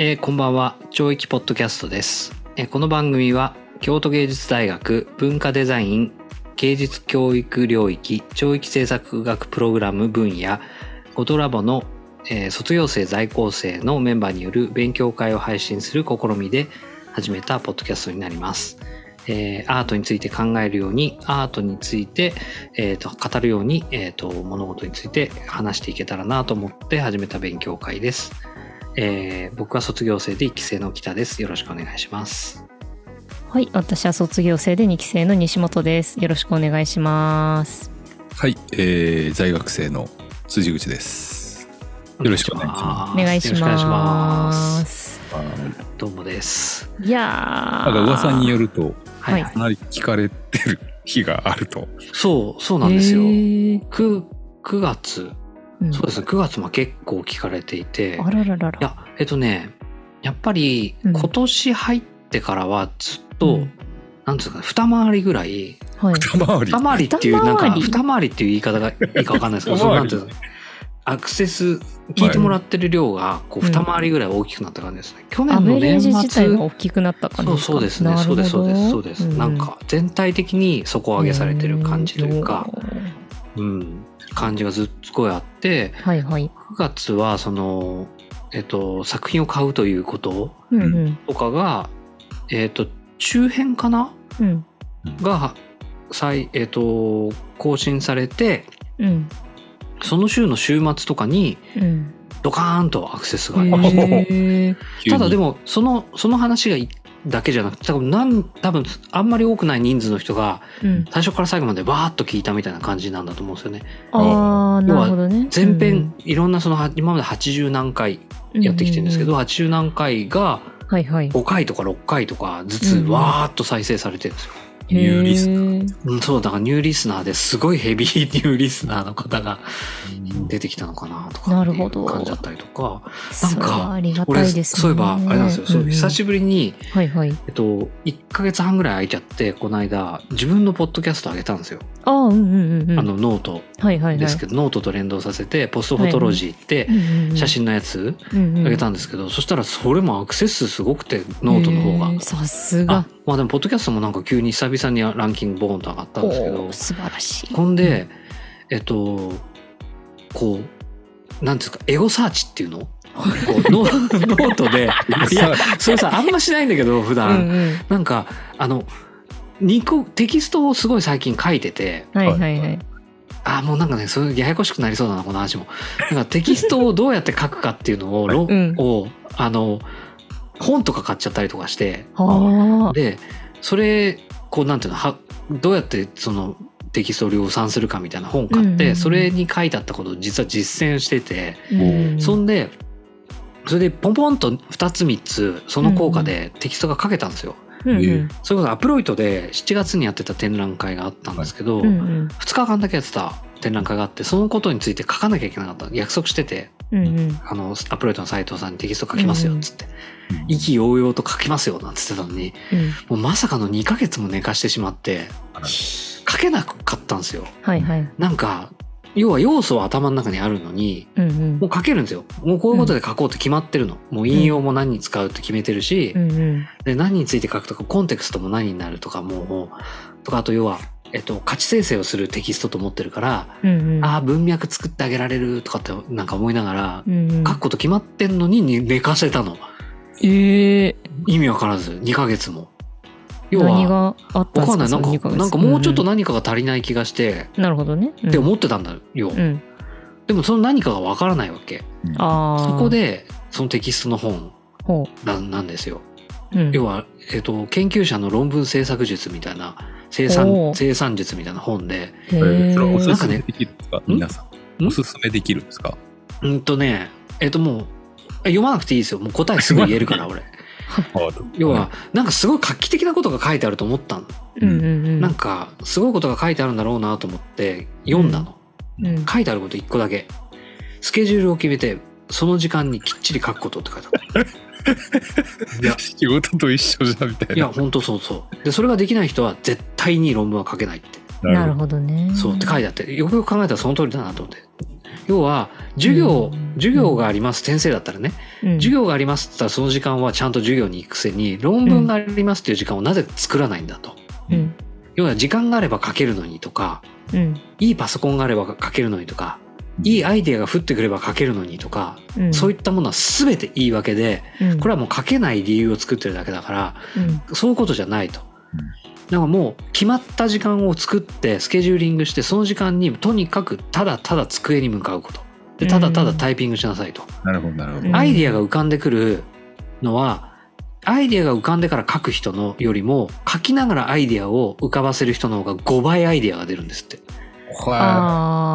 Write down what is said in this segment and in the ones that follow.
えーこんばんは教育ポッドキャストです、えーこの番組は京都芸術大学文化デザイン芸術教育領域教育政策学プログラム分野ゴトラボの、えー卒業生在校生のメンバーによる勉強会を配信する試みで始めたポッドキャストになります。えーアートについて考えるようにアートについて、えーと語るように、えーと物事について話していけたらなと思って始めた勉強会です。えー僕は卒業生で1期生の北です。よろしくお願いします。はい、私は卒業生で2期生の西本です。よろしくお願いします。はい、えー、在学生の辻口です。よろしくお願いしまお願いしよろくお願いしまます。す。どうもです。いやー。なんか噂によると、はい、はいかなり聞かれてる日があると。そう、そうなんですよ。へー 9, 9月、うん。そうです。ね、9月も結構聞かれていて、あらららら。いや、えっとね、やっぱりうん。今年入ってからはずっと、うん。なんですかね、二回りぐらい、はい。二回り。二。回りっていう、なんか、二回り。っていう言い方がいいかわかんないですけど、そうなんていうのアクセス、聞いてもらってる量が、こう、うん二回りぐらい大きくなった感じですね。去ア年の年ジ自体末が大きくなった感じそうですか？そうですね。そうです、そうです、そうです。なん。るほどか、全体的に底上げされてる感じというか、うん。うん、感じがずっすごいあって、はいはい。9月は、その、えっと、作品を買うということうんうん。とかが、えっと、中編かなうん。が、再、えっと、更新されて、うん。その週の週末とかに、うん。ドカーンとアクセスが。へー 急にただでも、その、その話がいだけじゃなくて、多分、なん、多分、あんまり多くない人数の人が、うん。最初から最後までバーッと聞いたみたいな感じなんだと思うんですよね。ああ、なるほどね。前編、いろんなその、は今まで80何回うんやってきてるんですけど、うう80何回がはいはい。5回とか6回とかずつうんわーっと再生されてるんですよ。ニューリスナー。うん、そう、だからニューリスナーですごいヘビーニューリスナーの方がうん出てきたのかなとかなるほど感じだったりとか、それはありがた俺、いですね。そういえば、あれなんですよ、そう久しぶぶりに、り。はいはい。えっと、1ヶ月半ぐらい空いちゃって、この間、自分のポッドキャスト上げたんですよ。ああ、うんうんうんうん。あの、ノートはいはいはい。ですけど、ノートと連動させて、ポストフォトロジーって写真のやつうんうん上げたんですけど、そしたらそれもアクセス数すごくて、ノートの方が。さすが。まあでも、ポッドキャストもなんか急に久々にランキングボーンと上がったんですけど素晴らしい。ほんで、えっと、こう、なんていうんですか、エゴサーチっていうの？ノノートで、いや、それさ、あんましないんだけど、普段。んうん。なんか、あの、2個、テキストをすごい最近書いてて、はいはいはい。あ、もうなんかね、そういうややこしくなりそうだな、この話も。なんかテキストをどうやって書くかっていうのを、ろうんを、あの、本とか買っちゃったりとかして。で、それ、こう、なんていうの、は、どうやってそのテキストを量産するかみたいな本買って、うんうんうんそれに書いてあったことを実は実践してて、うんそんで、それでポンポンと2つ3つ、その効果でテキストが書けたんですよ。うんうんそれこそアプロイトで7月にやってた展覧会があったんですけど、うんうん2日間だけやってた展覧会があって、そのことについて書かなきゃいけなかった。約束してて、うんうんあの、アプロイトの斉藤さんにテキスト書きますよ、つって。うん意気揚々と書きますよ、なんつってたのに、うんもうまさかの2ヶ月も寝かしてしまって、書けなかったんですよ。はいはい。なんか、要は要素は頭の中にあるのに、うんうんもう書けるんですよ。もうこういうことで書こうって決まってるの。もう引用も何に使うって決めてるし、うんうんで何について書くとか、コンテクストも何になるとか、もう、もうとか、あと要は、えっと、価値生成をするテキストと思ってるから、うんうん。ああ、文脈作ってあげられるとかってなんか思いながら、うんうん書くこと決まってんのに寝かせたの。ええ。意味わからず、2ヶ月も。要は、何があったんですか？わかんない。なんか、その二ヶ月なんかもうちょっと何かが足りない気がして、うんなるほどね。って思ってたんだよ。うん。でもその何かがわからないわけ。ああ。そこ。で、そのテキストの本ほななんですよ。う。うん要は、えっ、と、研究者の論文制作術みたいな、生お産、ー生産術みたいな本で、へこれそれおすえ。すめできるんですか？皆さん。んおすすめできるんですか？うんとね、えっ、ともう、読まなくていいですよ。もう答えすぐ言えるから、俺。要は、なんかすごい画期的なことが書いてあると思ったの。うんうんうん。なんか、すごいことが書いてあるんだろうなと思って、読んだの。うん書いてあること一個だけ。スケジュールを決めて、その時間にきっちり書くことって書いてある。いや、仕事と一緒じゃんみたいな。いや、ほんとそうそう。で、それができない人は絶対に論文は書けないって。なるほどね。そうって書いてあって、よくよく考えたらその通りだなと思って。要は授業、うん。授業があります先生だったらね。うん。授業がありますって言ったらその時間はちゃんと授業に行くくせに論文がありますっていう時間をなぜ作らないんだと。うん。要は時間があれば書けるのにとかうん。いいパソコンがあれば書けるのにとかいいアイデアが降ってくれば書けるのにとか、うん。そういったものは全ていいわけでうん。これはもう書けない理由を作ってるだけだからうん。そういうことじゃないと。だからもう決まった時間を作ってスケジューリングしてその時間にとにかくただただ机に向かうこと。でただただタイピングしなさいと。なるほどなるほど。うんアイディアが浮かんでくるのはアイディアが浮かんでから書く人のよりも書きながらアイディアを浮かばせる人の方が5倍アイディアが出るんですって。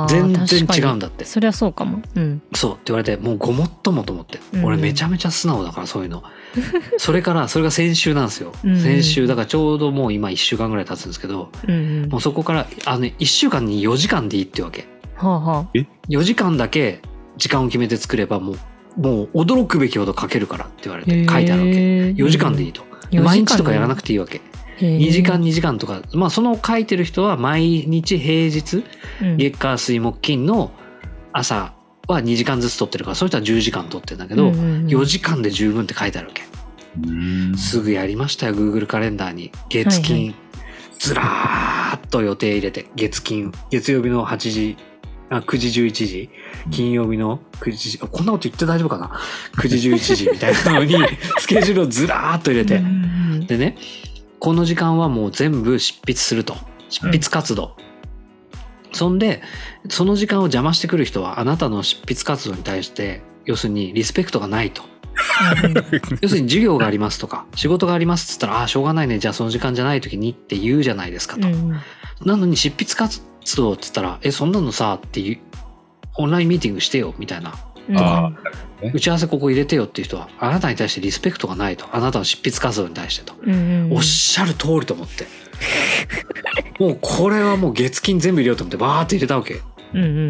全然違うんだって。そりゃそうかもうん。そう。って言われてもうごもっともと思って、うん。俺めちゃめちゃ素直だからそういうのそれからそれが先週なんですよ、うん。先週だからちょうどもう今1週間ぐらい経つんですけどうんうん。もうそこからあの、ね、1週間に4時間でいいってわけ。はあは4時間だけ時間を決めて作ればもうもう驚くべきほど書けるからって言われあて書いてあるわけ4 4時間でいいと、毎日とかやらなくていいわけ。2時間2時間とかまあその書いてる人は毎日平日月火水木金の朝は2時間ずつ取ってるからそういう人は10時間取ってるんだけど、4時間で十分って書いてあるわけ。うん。すぐやりましたよ Google カレンダーに。月金、はいずらーっと予定入れて月金。月曜日の8時あ9時11時。金曜日の9時あこんなこと言って大丈夫かな？9時11時みたいなのに スケジュールをずらーっと入れて、でねこの時間はもう全部執筆すると。執筆活動、そんでその時間を邪魔してくる人はあなたの執筆活動に対して要するにリスペクトがないと。要するに授業がありますとか仕事がありますっつったらああしょうがないね。じゃあその時間じゃない時にって言うじゃないですかと、なのに執筆活動っつったらえそんなのさっていうオンラインミーティングしてよみたいな。あー打ち合わせここ入れてよっていう人はあなたに対してリスペクトがないと。あなたの執筆活動に対してと、おっしゃる通りと思って もうこれはもう月金全部入れようと思ってバーって入れたわけ。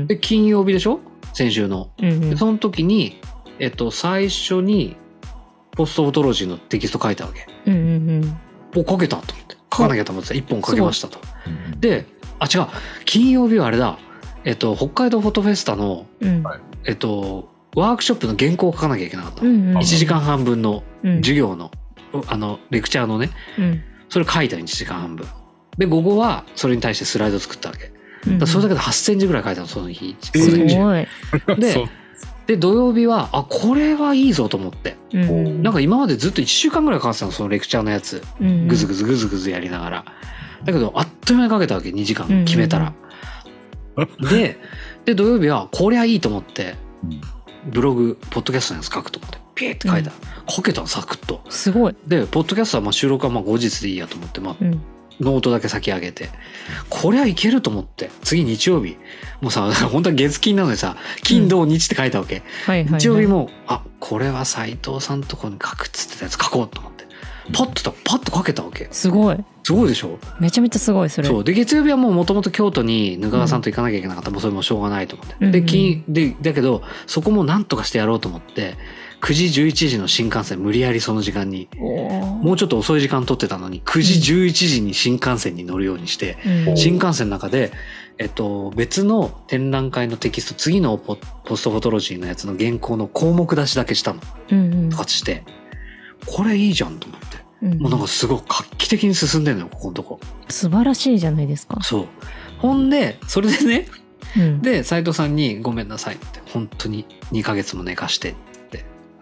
で金曜日でしょ？先週の。でその時にえっと最初にポストフォトロジーのテキスト書いたわけ。お書けたと思って。書かなきゃと思ってた。1本書けましたと。うんであ違う。金曜日はあれだ。えっと北海道フォトフェスタのはい。えっとワークショップの原稿を書かなきゃいけなかったの、1 1時間半分の間授業の、あのレクチャーのねそれ書いた1時間半分。で午後はそれに対してスライド作ったわけ。だそれだけで8センチぐらい書いたのその日。えす午前中ごい。でで土曜日はあこれはいいぞと思って。うん。なんか今までずっと1週間ぐらいかかってたのそのレクチャーのやつ。ぐずぐずぐずぐずやりながら。だけどあっという間にかけたわけ2時間決めたら、でで土曜日はこりゃいいと思ってうん。ブログポッドキャストのやつ書くと思ってピーって書いた、書けたのサクッと。すごい。でポッドキャストはまあ収録はまあ後日でいいやと思って、まあ、うん。ノートだけ先上げて。こりゃいけると思って。次日曜日。もうさ 本当は月金なのにさ金土日って書いたわけ、はいはい日曜日もあこれは斎藤さんとこに書くっつってたやつ書こうと思って。パッとたパッと書けたわけ。すごい。すごいでしょ？めちゃめちゃすごいそれ。そう。で月曜日はもうもともと京都にぬ川さんと行かなきゃいけなかった、もうそれもしょうがないと思って、うんうん。で金でだけどそこもなんとかしてやろうと思って9時11時の新幹線無理やりその時間にもうちょっと遅い時間取ってたのに9時11時に新幹線に乗るようにして、うん。新幹線の中で、えっと、別の展覧会のテキスト次のポポストフォトロジーのやつの原稿の項目出しだけしたの。うんとかしてこれいいじゃんと思って。うんもうなんかすごい画期的に進んでんのよここのとこ。素晴らしいじゃないですか。そう。ほんでそれでねうん。で斉藤さんに「ごめんなさい」って本当に2ヶ月も寝かして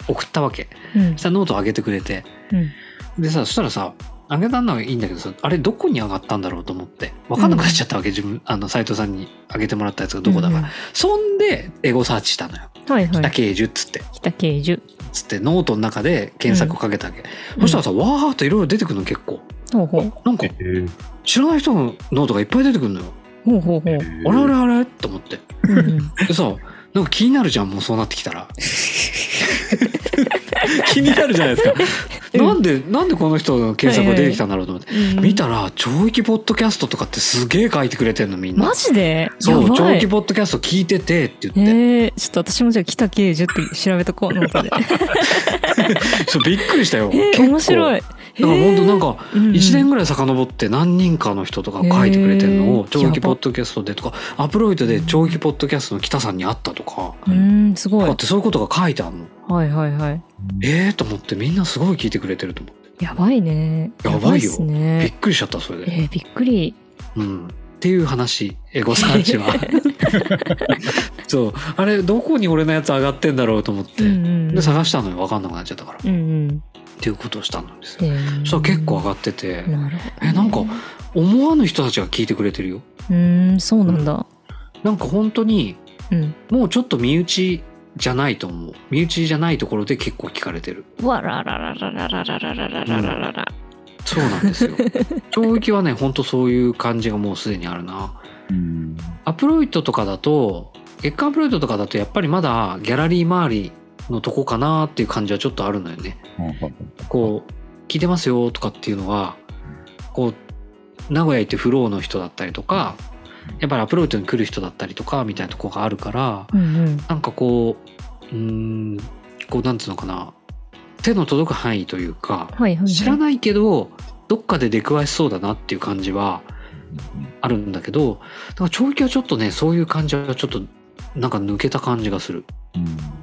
送ったわけ。うん。そしたらノート上げてくれて。うん。でさそしたらさ上げたのはいいんだけどさあれどこに上がったんだろうと思って。分かんなくなっちゃったわけ、自分。あの斉藤さんに上げてもらったやつがどこだか、うんそんでエゴサーチしたのよ。はいはい。北刑事っつって。北刑事つってノートの中で検索をかけたわけ、そしたらさわーっといろいろ出てくるの結構。ほうほう。なんかえー。知らない人のノートがいっぱい出てくるのよ、ほうほうほう。えあれーあれあれ？と思って。うんうん。でさなんか気になるじゃんもうそうなってきたら 気になるじゃないですか、うん。なんでなんでこの人の検索が出てきたんだろうと思って、うん。見たら超域ポッドキャストとかってすげえ書いてくれてんのみんな。マジで？そうやばい。超域ポッドキャスト聞いててって言って、えー、ちょっと私もじゃあ北刑事って調べとこうノートで。そうびっくりしたよ、えー、面白いだから本当なんか1年ぐぐらい遡って何人かの人とか書いてくれてるのを超域ポッドキャストでとかアプロイドで超域ポッドキャストの北さんに会ったとか。うんすごい。ってそういうことが書いてあるの。はいはいはい。えーと思ってみんなすごい聞いてくれてると思ってやばいね。やばいよ。びっね。くりしちゃったそれで。えー、びっくり。うん、っていう話エゴサーチは。そう。あれどこに俺のやつ上がってんだろうと思って、うんうんで探したのよ。分かんなくなっちゃったから。っうんうんていうことをしたんですよ。えー。そしたら結構上がってて。なえなんか思わぬ人たちが聞いてくれてるよ。うーんそうなんだ。なんか本当にうん。もうちょっと身内じゃないと思う。身内じゃないところで結構聞かれてる。わららららららららららららららそうなんですよ衝撃はね本当そういう感じがもうすでにあるなうんアプロイトとかだと月間アプロイトとかだとやっぱりまだギャラリー周りのとこかなっていう感じはちょっとあるのよね。こう聞いてますよとかっていうのはこう名古屋行ってフローの人だったりとかやっぱりアプロイトに来る人だったりとかみたいなとこがあるからうんうん。なんかこううーんこうなんつうのかな手の届く範囲というか知らないけどどっかで出くわしそうだなっていう感じはあるんだけどだから長期はちょっとねそういう感じはちょっとなんか抜けた感じがする。うん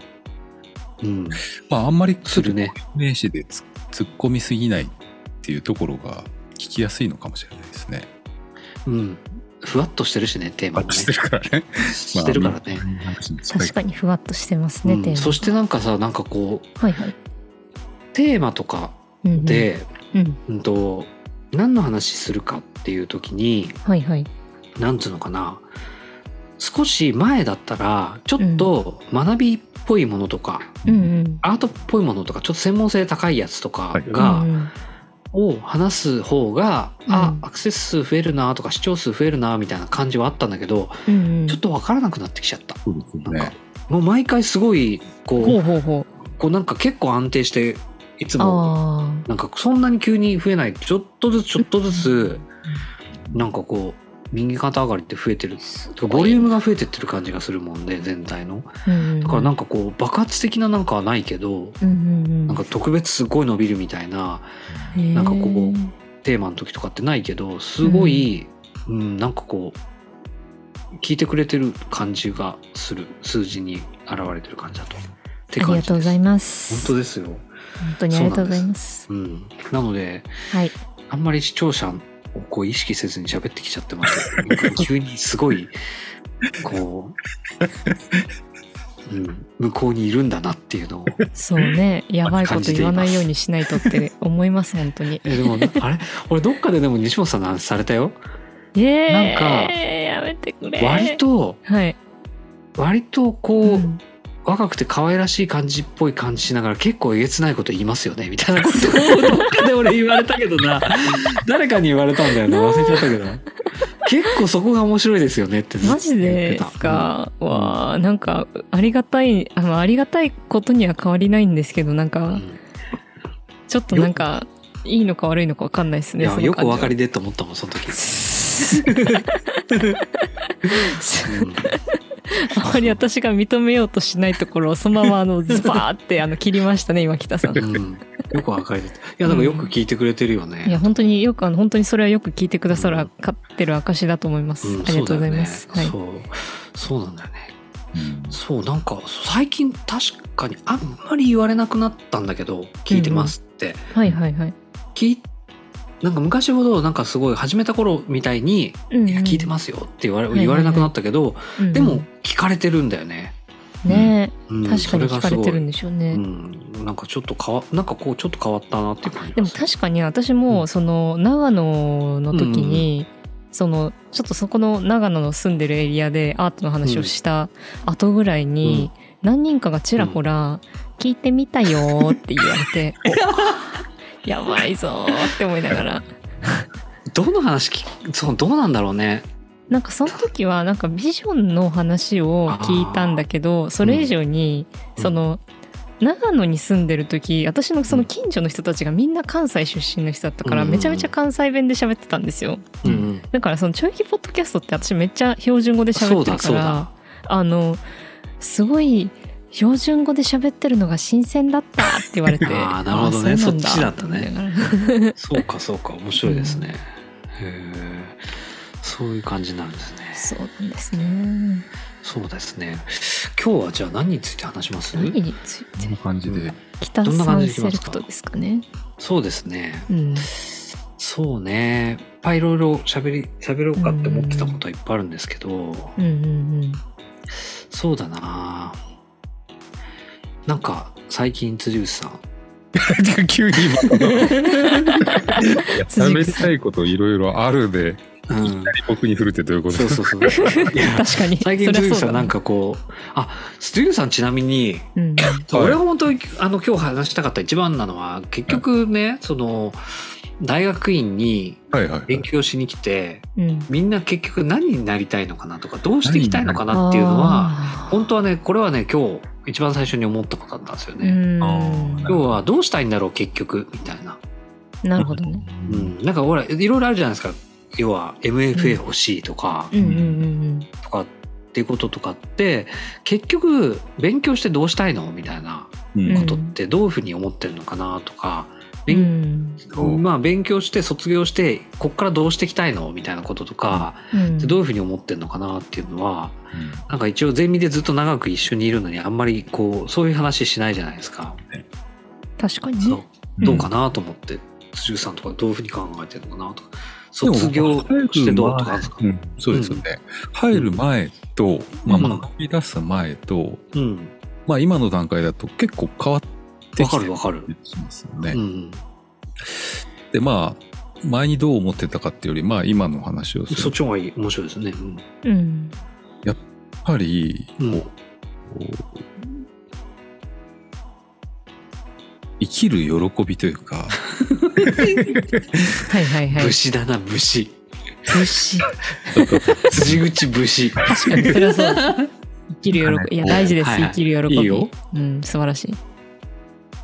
うん、まああんまりするね。名詞でつ突っ込みすぎないっていうところが聞きやすいのかもしれないですね。うん、ふわっとしてるしねテーマもね。してるからね。してるからね。確かにふわっとしてますね、うん。テーマ。そしてなんかさなんかこうはいはい。テーマとかで、うん。うんと何の話するかっていう時にはいはい。なんつうのかな少し前だったらちょっと学びっぽいものとか、うんうん。アートっぽいものとかちょっと専門性高いやつとかはい。が、を話す方が、うん。あアクセス数増えるなとか視聴数増えるなみたいな感じはあったんだけど、うんうん。ちょっと分からなくなってきちゃった。もう毎回すごいこほううほう。ほこうなんか結構安定していつうもあなんかそんなに急に増えない。ちょっとずつちょっとずつなんかこう右肩上がりって増えてる。ボリュームが増えてってる感じがするもんで全体の。だからなんかかこう爆発的ななんかはないけどうんうんうん。なんか特別すごい伸びるみたいななんかこうテーマの時とかってないけどすごい、うん。なんかこう聞いてくれてる感じがする。数字に現れてる感じだと。ってありがとうございます。本当ですよ。本当にありがとうございます。うん、なのではい。あんまり視聴者をこう意識せずに喋ってきちゃってます。急にすごいこう、うん、向こうにいるんだなっていうのをそうね。やばいこと言わないようにしないとって思います本当に。えでもあれ？俺どっかででも西本さんの話されたよ。えー、なんかやめてくれ。割とはい、割とこう、うん若くて可愛らしい感じっぽい感じしながら結構えげつないこと言いますよねみたいな。ことをどっかで俺言われたけどな。誰かに言われたんだよね忘れちゃったけど。結構そこが面白いですよねってマジですか、わあなんかありがたいあのありがたいことには変わりないんですけどなんか、言ってちょっとなんかいいのか悪いのか分かんないですた、うん、いねやよくお分かりりでと思ったもんその時、うんあまり私が認めようとしないところをそのままあの ズバーってあの切りましたね今北さん。うん、よくお分かりでいやだからよく聞いてくれてるよね、いや本当によくあの本当にそれはよく聞いてくださるかってる証だと思います、うんありがとうございます、はいそうね。そう。そうなんだよね。うん。そうなんか最近確かにあんまり言われなくなったんだけど聞いてますって、はいはいはい。聞いなんか昔ほどなんかすごい始めた頃みたいに「うんうん。いや聞いてますよ」って言われ,、はいはいはい。言われなくなったけど、うんうん。でも聞かれてるんだよね。ねうん。え確かに聞かれてるんででしょうね、うん、なんかちょっと変わなんかこうちょっと変わったなっていう感じでも確かに私もその長野の時に、そのちょっとそこの長野の住んでるエリアでアートの話をした後ぐらいに、何人かがちらほら「聞いてみたよ」って言われて「お やばいぞ」って思いながら。どの話きそうどうなんだろうね。なんかその時はなんかビジョンの話を聞いたんだけどそれ以上にうん。その長野に住んでる時私のその近所の人たちがみんな関西出身の人だったからうん。めちゃめちゃ関西弁で喋ってたんですよ。うんうん。だからそのちょいきポッドキャストって私めっちゃ標準語で喋ってるからあのすごい標準語で喋ってるのが新鮮だったって言われて。あーなるほどね。あそっちだったね。そうかそうか。面白いですね、へえそういう感じになるんですね。そうなんですね。そうですね。今日はじゃあ何について話します？何について？こんな感じで。北どんな感三じでいきますかセレクトですかね。そうですね。うん。そうね。いっぱいいろいろ喋り喋ろうかって思ってたことはいっぱいあるんですけど、うんうんうん。そうだななんか最近辻口さん。急に今 たいこといろいろあるで、うん。僕に振るってどういうこと？そうそうそう。確かに。最近辻口さんなんかこうあ辻口さんちなみにうん。はい俺が本当にあの今日話したかった一番なのは結局ね、その大学院にはいはい。勉強しに来てうん。みんな結局何になりたいのかなとかどうしていきたいのかなっていうのはあ本当はねこれはね今日一番最初に思ったことだったんですよね。要はどうしたいんだろう結局みたいな。なるほどね。うん、なんかほらいろいろあるじゃないですか。要は MFA 欲しいとか、うんうんうんとかっていうこととかって結局勉強してどうしたいの？みたいなうんことってどういうふうに思ってるのかなとか、うんう勉ん。まあ勉強して卒業してこっからどうしていきたいの？みたいなこととか、うん。でどういうふうに思ってるのかなっていうのはなんか一応ゼミでずっと長く一緒にいるのにあんまりこうそういう話しないじゃないですか。確かにそう。ねどうかなと思って辻口さんとかどういうふうに考えてるのかなとか。卒業してどうとかですか？うん、そうですよね。入る前と、まあ、うん。学び出す前と、うん。まあ今の段階だと結構変わってわかきてる。わかる。しますよね。うん、でまあ前にどう思ってたかっていうよりまあ今の話をする。とそっちの方がいい面白いですね。うん。うん。やっぱりこう、うん。こう生きる喜びというか はいはいはい。武士だな武士。武士。辻口武士。確かにそれはそうだ。生きる喜び。い。や大事です。はいはい生きる喜び。いいよ。うん素晴らしい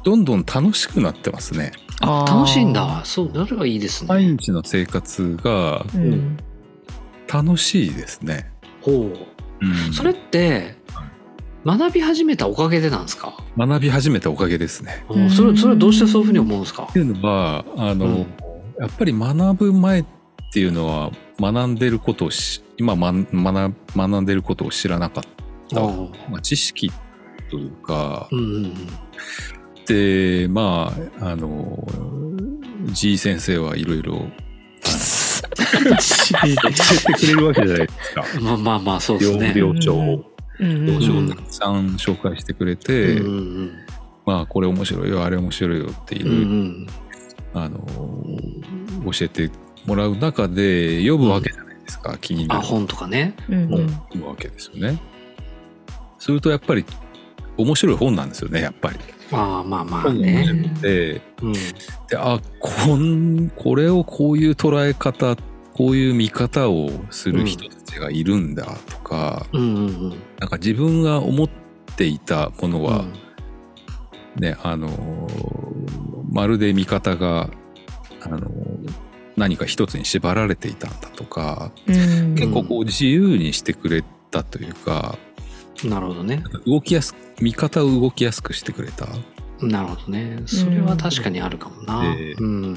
どんどん楽しくなってますね。あ楽しいんだ。そうそれはいいです毎ね日の生活がうん。楽しいですね。ほう。ん。うそれって学び始めたおかげでなんですか、学び始めたおかげですね。うんそれそれはどうしてそういうふうに思うんですか？っていうのはあの、うん。やっぱり学ぶ前っていうのは学んでることをし今ま学学んでることを知らなかった、あまあ、知識というかうんうんうん。でまああの G 先生はいろいろ教えてくれるわけじゃないですか。まあまあまあそうですね。ををたくさん紹介してくれて、うんうんまあこれ面白いよあれ面白いよっていうう、んあの教えてもらう中で読むわけじゃないですか、気になある本とかね。読むわけですよね。するとやっぱり面白い本なんですよねやっぱり。ああまあまあね。うん。であこんこれをこういう捉え方こういう見方をする人たちがいるんだとか、なんか自分が思っていたものは、うん。ねあのーまるで見方があのー何か一つに縛られていたんだとか、うん。結構こう自由にしてくれたというかなるほどね。動きやす見方を動きやすくしてくれた？なるほどね。それは確かにあるかもな。でうん。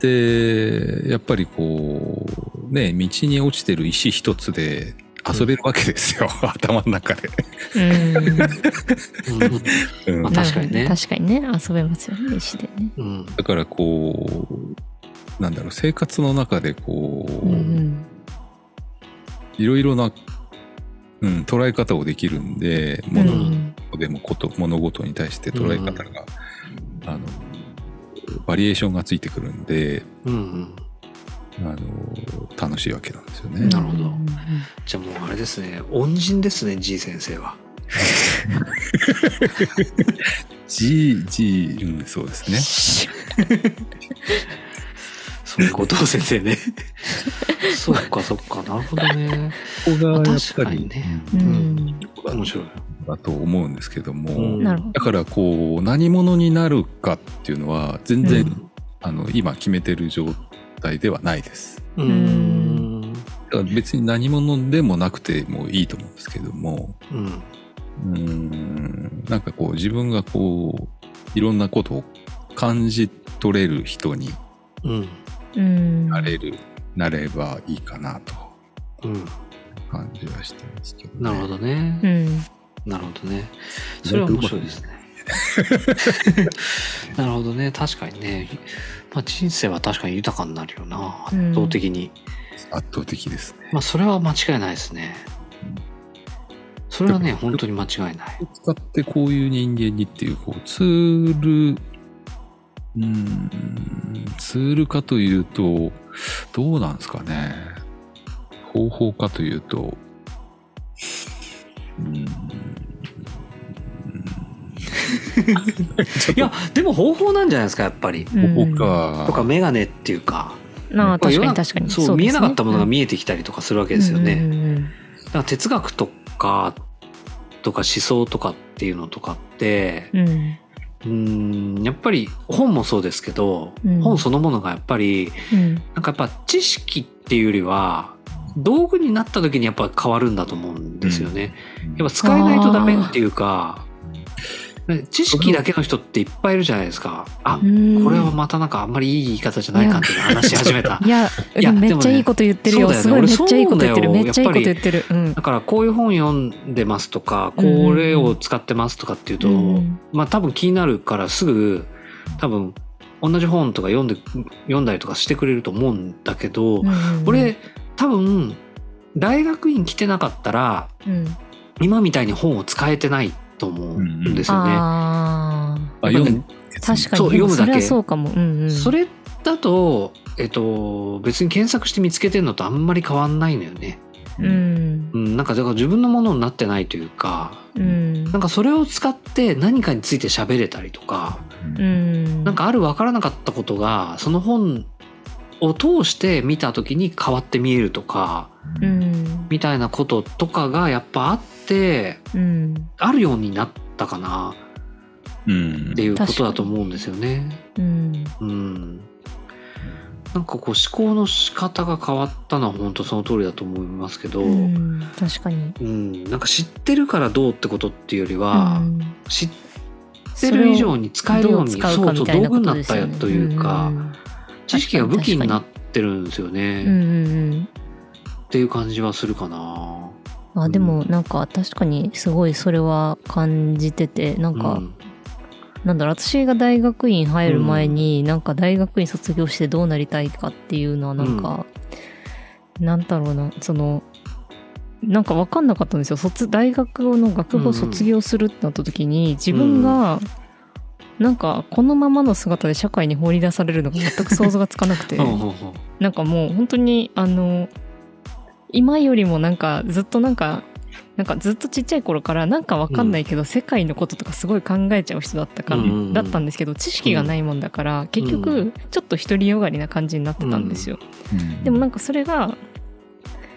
でやっぱりこうね道に落ちてる石一つで遊べるわけですよ、頭の中で。うん。うん。まあ確かにね。確かにね。遊べますよね石でね。うん。だからこうなんだろう生活の中でこう、うん。いろいろな、うん、捉え方をできるんでうんう物んでもこと物事に対して捉え方が、あのバリエーションがついてくるんでうんうんあの楽しいわけなんですよね。うんなるほどうんじゃあもうあれですね恩人ですね G 先生は。G G、うん、そうですね。そういうことを先生ね。そっかそっかなるほどね。ここがやっぱ確かり、にねううんん面白い。だと思うんですけども、だからこう何者になるかっていうのは全然、うんあの今決めてる状態ではないです。うーんだから別に何者でもなくてもいいと思うんですけどもうんうーん、なんかこう自分がこう、いろんなことを感じ取れる人にうんうんなれる、なればいいかなとうん感じはしてますけど、ね。なるほどねう。んなるほどね。それは面白いですね。なるほどね。確かにね。まあ、人生は確かに豊かになるよな。うん圧倒的に。圧倒的ですね。まあ、それは間違いないですね。それはね、本当に間違いない。使ってこういう人間にっていう、こう、ツール、うーん、ツールかというと、どうなんですかね。方法かというと、うーん。いや、でも方法なんじゃないですか、やっぱり。うん方法か。とか、メガネっていうか。なあ確かに確かにそう、ね見えなかったものが見えてきたりとかするわけですよね。うんうんうんだから哲学とか、とか思想とかっていうのとかって、うんうーんやっぱり本もそうですけど、うん。本そのものがやっぱりうん。なんかやっぱ知識っていうよりは道具になった時にやっぱ変わるんだと思うんですよね。やっぱ使えないとダメっていうか知識だけの人っていっぱいいるじゃないですか。あうん。これはまたなんかあんまりいい言い方じゃないかっていう話し始めた。いやいやめっちゃいいこと言ってるよ。すごいめっちゃいいこと言ってる。俺めっちゃいいこと言ってる。うん。だからこういう本読んでますとかこれを使ってますとかっていうと、うんまあ多分気になるからすぐ多分同じ本とか読んで読んだりとかしてくれると思うんだけど、うん俺多分大学院来てなかったらうん。今みたいに本を使えてないと思うんですよね。ああ、やっぱね読む。ー確かに読むだけ。そうかも。うんうん。それだと、えっと、別に検索して見つけてるのとあんまり変わんないのよね。うん。うん、なんかだから自分のものになってないというか、うん。なんかそれを使って何かについて喋れたりとか、うん。なんかある分からなかったことがその本を通して見た時に変わって見えるとかうん。みたいなこととかがやっぱあってうんあるようになったかな。うん。っていうことだと思うんですよね。うん。うん。なんかこう思考の仕方が変わったのは本当その通りだと思いますけど、ううん、ん確かに。なんか知ってるからどうってことっていうよりは、うん。知ってる以上に使えるようにそうそう道具になったよねというか、ん。知識が武器になってるんですよね、うんうんうん。っていう感じはするかな。あでもなんか確かにすごいそれは感じててなんか、うん。なんだろう私が大学院入る前に、なんか大学院卒業してどうなりたいかっていうのはなんか、なんだろうなそのなんか分かんなかったんですよ。卒大学の学部を卒業するってなった時に、自分がなんかこのままの姿で社会に放り出されるのが全く想像がつかなくて。なんかもう本当にあの今よりもなんかずっとなんかなんかずっとちっちゃい頃からなんかわかんないけど、世界のこととかすごい考えちゃう人だったから、だったんですけど知識がないもんだから、結う局ちょっと独りよがりな感じになってたんですよ。うん。でもなんかそれが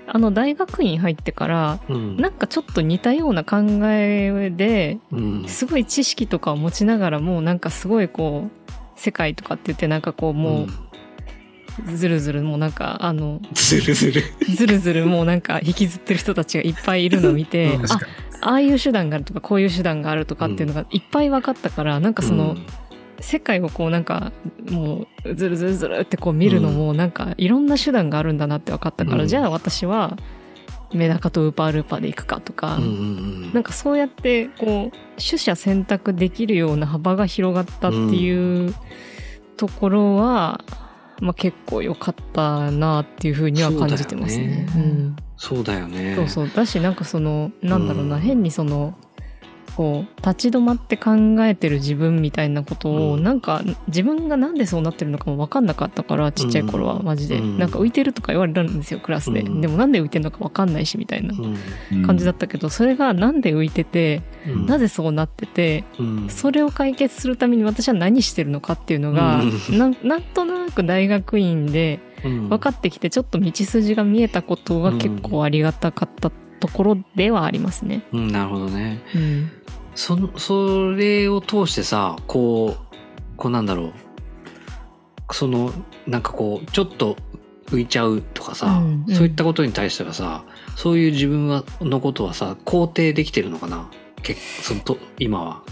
あの大学院入ってからうん。なんかちょっと似たような考えでうん。すごい知識とかを持ちながらもなんかすごいこう世界とかって言ってなんかこうもうずるずるもうなんかあのずるずる。ずるずるもうなんか引きずってる人たちがいっぱいいるのを見て、うんあ。ああいう手段があるとかこういう手段があるとかっていうのがいっぱい分かったからなんかその、世界をこうなんかもうずるずるずるってこう見るのもなんかいろんな手段があるんだなって分かったから、うんじゃあ私はメダカとウーパールーパーで行くかとか、うんうんうんなんかそうやってこう取捨選択できるような幅が広がったっていうところは、まあ、結構良かったなっていうふうには感じてますね。そうだよねうんそうだよね。そうそうだしなんかそのなんだろうな、うん変にそのこう立ち止まって考えてる自分みたいなことを、うん。なんか自分がなんでそうなってるのかも分かんなかったからちっちゃい頃はマジで、うん。なんか浮いてるとか言われるんですよクラスで、うん。でもなんで浮いてるのか分かんないしみたいな。うん。感じだったけど、それがなんで浮いてて、うん。なぜそうなっててうん。それを解決するために私は何してるのかっていうのが、うん。なんなんとなく大学院でうん。分かってきてちょっと道筋が見えたことが結構ありがたかったところではありますね。うんなるほどね。うん。そのそれを通してさこうこうなんだろう。そのなんかこうちょっと浮いちゃうとかさ、うんうん。そういったことに対してはさそういう自分はのことはさ肯定できてるのかな？結そのと今は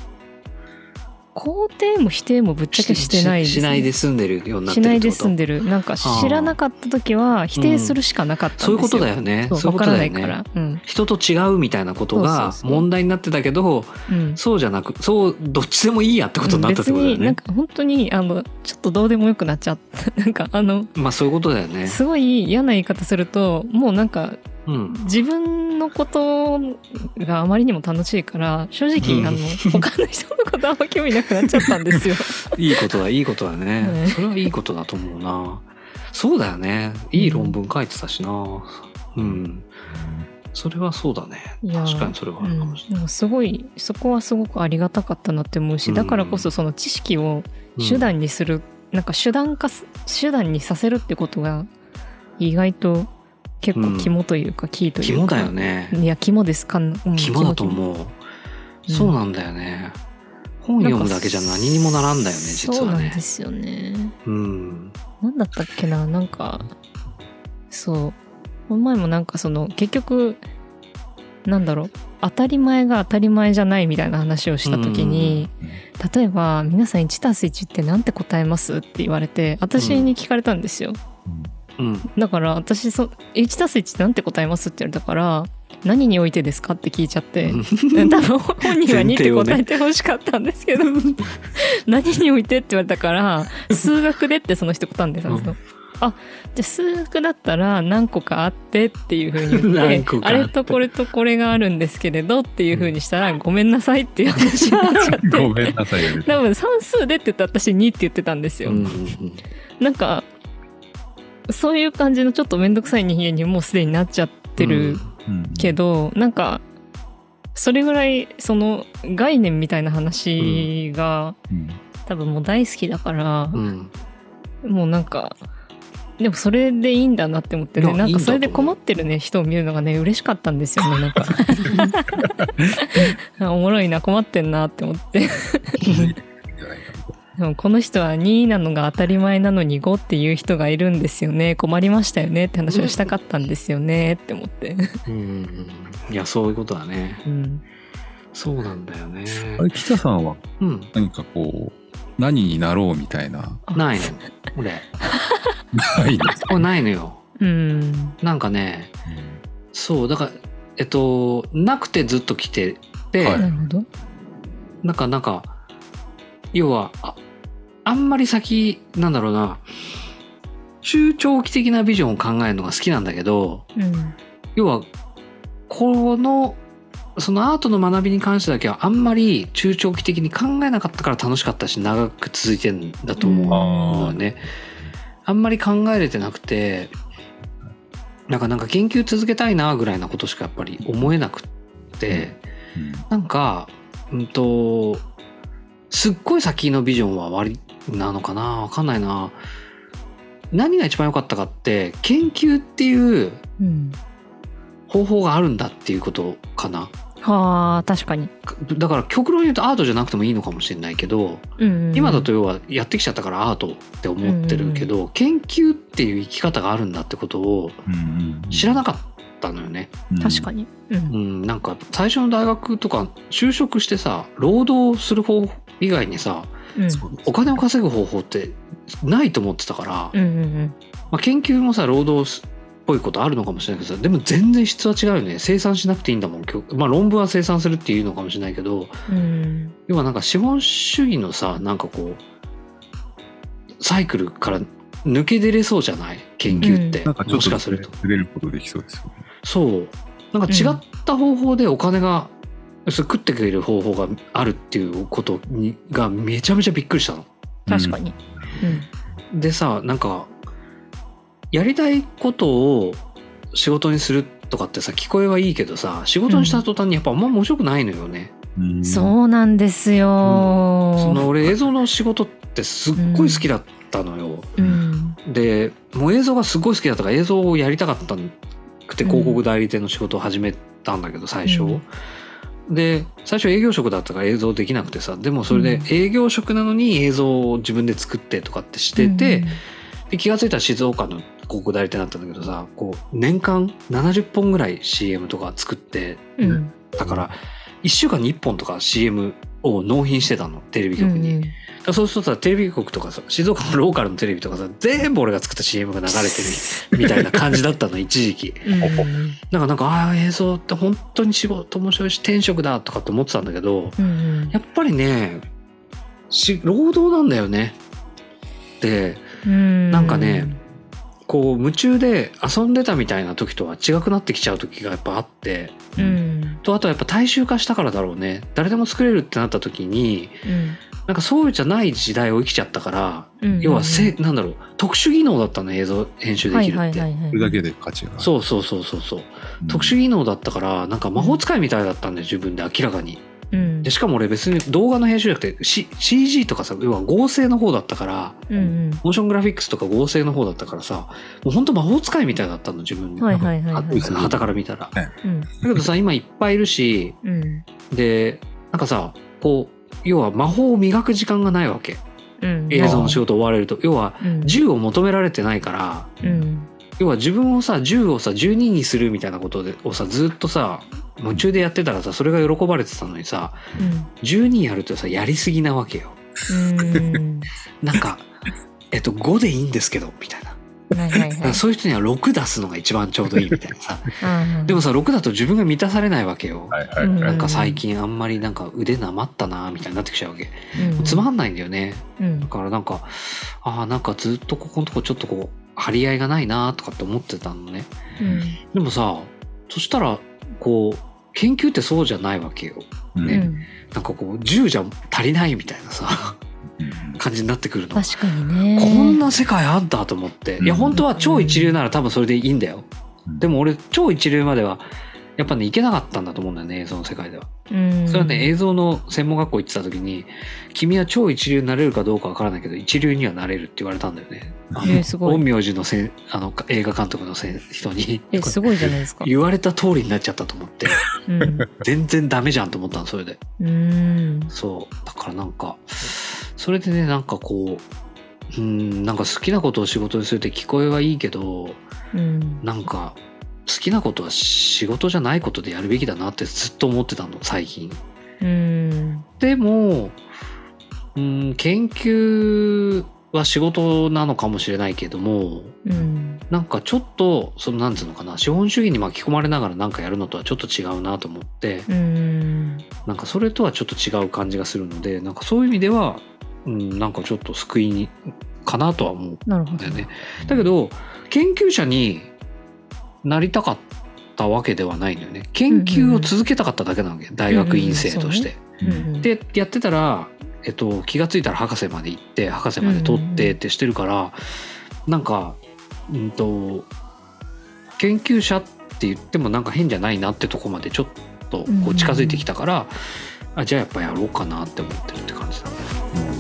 肯定も否定もぶっちゃけしてないです、ししないで住んでるようになってしないで住んでる。なんか知らなかった時は否定するしかなかったんですよ、そういうことだよね。そう分からないから、うん。人と違うみたいなことが問題になってたけどうん、そうじゃなくそうどっちでもいいやってことになったってことだよね。別になんか本当にあのちょっとどうでもよくなっちゃった。なんかあのまあそういうことだよね。すごい嫌な言い方するともうなんかうん。自分のことがあまりにも楽しいから正直、うん。あの他の人のことあんま興味なくなっちゃったんですよ。いいことだいいことだね、うん。それはいいことだと思うな。そうだよね。いい論文書いてたしな。うん。それはそうだね。確かにそれはあるかもしうん、でもすごいそこはすごくありがたかったなって思うし、うん。だからこそその知識をれない、手段にする、なんか手段化す手段にさせるってことが意外と結構肝というか、キーというか。肝だよね。いや肝ですか、うん、肝だと思う、そうなんだよね。本読むだけじゃ何にもならんだよね実そうなんはねですよね。うん。なんだったっけな？なんかそう。この前もなんかその結局なんだろう？当たり前が当たり前じゃないみたいな話をした時に、例えば「皆さん 1+1 ってなんて答えます?」って言われて私に聞かれたんですよ、うんだから私そ 1+1 ってなんて答えますって言われたから何においてですかって聞いちゃって、多分本人は2って答えてほしかったんですけど、何においてって言われたから数学でってその一答案でたんですよ。あじゃあ数学だったら何個かあってっていうふうに言 何って。あれとこれとこれがあるんですけれどっていうふうにしたらごめんなさいっていう話になっちゃって。ごめんなさい。多分算数でって言ったら私2って言ってたんですよ。うんうん。なんかそういう感じのちょっと面倒くさい人間にもうすでになっちゃってるうん。けど、なんかそれぐらいその概念みたいな話が、うん。多分もう大好きだからうん。うんもうなんかでもそれでいいんだなって思ってね。なんかそれで困ってるね人を見るのがね嬉しかったんですよねなんか。あ おもろいな困ってんなって思って でもこの人は2なのが当たり前なのに5っていう人がいるんですよね。困りましたよね。って話をしたかったんですよね。って思って、うん。うんいやそういうことだね。うん、そうなんだよね。あれ北さんはうん。何かこう何になろうみたいな？ないの。俺。ないですかこれないのよ。うん。なんかねそうだからえっとなくてずっと来てて、はい。なるほど。なんかなんか要はああんまり先なんだろうな中長期的なビジョンを考えるのが好きなんだけどうん要はこのそのアートの学びに関してだけはあんまり中長期的に考えなかったから楽しかったし長く続いてんだと思うのよね。あんまり考えれてなくてなんかなんか研究続けたいなぐらいなことしかやっぱり思えなくって。うんなんか、うんと、すっごい先のビジョンは割なのかな？わかんないな。何が一番良かったかって、研究っていううん。方法があるんだっていうことかな。はあ確かに、だから極論言うとアートじゃなくてもいいのかもしれないけど、うんうんうん。今だと要はやってきちゃったからアートって思ってるけど、研究っていう生き方があるんだってことをうんうん知らなかったのよね。確かに、うん。うん、なんか最初の大学とか就職してさ労働する方以外にさうん。お金を稼ぐ方法ってないと思ってたから、うんうんまあ、研究もさ労働っぽいことあるのかもしれないけどさでも全然質は違うよね。生産しなくていいんだもん今日、まあ、論文は生産するっていうのかもしれないけどうん。うん要はなんか資本主義のさなんかこうサイクルから抜け出れそうじゃない？研究って、もなんかちょっとしかすると。出れることできそうですよね。そう。なんか違った方法でお金が、食ってくれる方法があるっていうことにがめちゃめちゃびっくりしたの。確かに、うん。でさなんかやりたいことを仕事にするとかってさ聞こえはいいけどさ仕事にした途端にやっぱあんま面白くないのよね。うん。そうなんですよ、その俺映像の仕事ってすっごい好きだったのよ。うん。でもう映像がすごい好きだったから映像をやりたかったくてうん。広告代理店の仕事を始めたんだけど最初。うんで最初営業職だったから映像できなくてさでもそれでうん。営業職なのに映像を自分で作ってとかってしてて、で気が付いたら静岡の広告代理店だったんだけどさこう年間70本ぐらい CM とか作ってうん。うんだから1週間に1本とか CM を納品してたのテレビ局に、うんそうするとさテレビ局とかさ静岡のローカルのテレビとかさ全部俺が作った CM が流れてる みたいな感じだったの一時期。うんだからなんかああ映像って本当に仕事面白いし転職だとかって思ってたんだけどうん。やっぱりねし労働なんだよね。でうん。なんかねこう夢中で遊んでたみたいな時とは違くなってきちゃう時がやっぱあってうん。とあとはやっぱ大衆化したからだろうね。誰でも作れるってなった時にうん。なんかそうじゃない時代を生きちゃったから、うん要はせなんだろう特殊技能だったの映像編集できるって、はいはそれだけで価値が。そうそうそうそうそう。うん。特殊技能だったからなんか魔法使いみたいだったんで自分で明らかにうん。でしかも俺別に動画の編集じゃなくて、C、CG とかさ要は合成の方だったからうんモーショングラフィックスとか合成の方だったからさもうほんと魔法使いみたいだったの自分ではいはいはいから見たら。だうん。けどさ今いっぱいいるしうん。でなんかさこう要は魔法を磨く時間がないわけ。うん。映像の仕事終われると。要はうん。銃を求められてないからうん要は自分をさ銃をさ12にするみたいなことでをさずっとさ夢中でやってたらさそれが喜ばれてたのにさ12やるとさやりすぎなわけよ。うん。なんかえっと5でいいんですけどみたいなはいはいはい。そういう人には6出すのが一番ちょうどいいみたいなさ。うんでもさ6だと自分が満たされないわけよ。はいはいない。んか最近あんまりなんか腕なまったなみたいになってきちゃうわけ。うん。つまんないんだよね。うん。だからなんかああなんかずっとここのとこちょっとこう張り合いがないなとかって思ってたのね。うん。でもさそしたらこう研究ってそうじゃないわけよ。い。うん。うんなんかこう10じゃ足りないみたいなさ。うん感じになってくるの。確かにね。こんな世界あったと思って。いやうん。本当は超一流なら多分それでいいんだよ。うん。でも俺超一流まではやっぱねいけなかったんだと思うんだよね映像の世界では。うん。それはね映像の専門学校行ってた時に君は超一流になれるかどうかわからないけど一流にはなれるって言われたんだよね。あのえーすごい。陰陽師のせんあの映画監督のせん人に。えすごいじゃないですか。言われた通りになっちゃったと思って。うん。全然ダメじゃんと思ったのそれで。うん。そう。だからなんかそれでねなんかこううんなんか好きなことを仕事にするって聞こえはいいけどうん。なんか好きなことは仕事じゃないことでやるべきだなってずっと思ってたの最近。うん。でもうん研究は仕事なのかもしれないけどもうん。なんかちょっとそのなんつうのかな資本主義に巻き込まれながらなんかやるのとはちょっと違うなと思ってうん。なんかそれとはちょっと違う感じがするのでなんかそういう意味では、うん、なんかちょっと救いにかなとは思うなるほどんだよね。だけど研究者になりたかったわけではないんだよね。研究を続けたかっただけなわけ大学院生として。うんうんでやってたら、えっと、気がついたら博士まで行って博士まで取ってってしてるから、なんかうんと研究者って言ってもなんか変じゃないなってとこまでちょっとこう近づいてきたから、あじゃあやっぱやろうかなって思ってるって感じだね。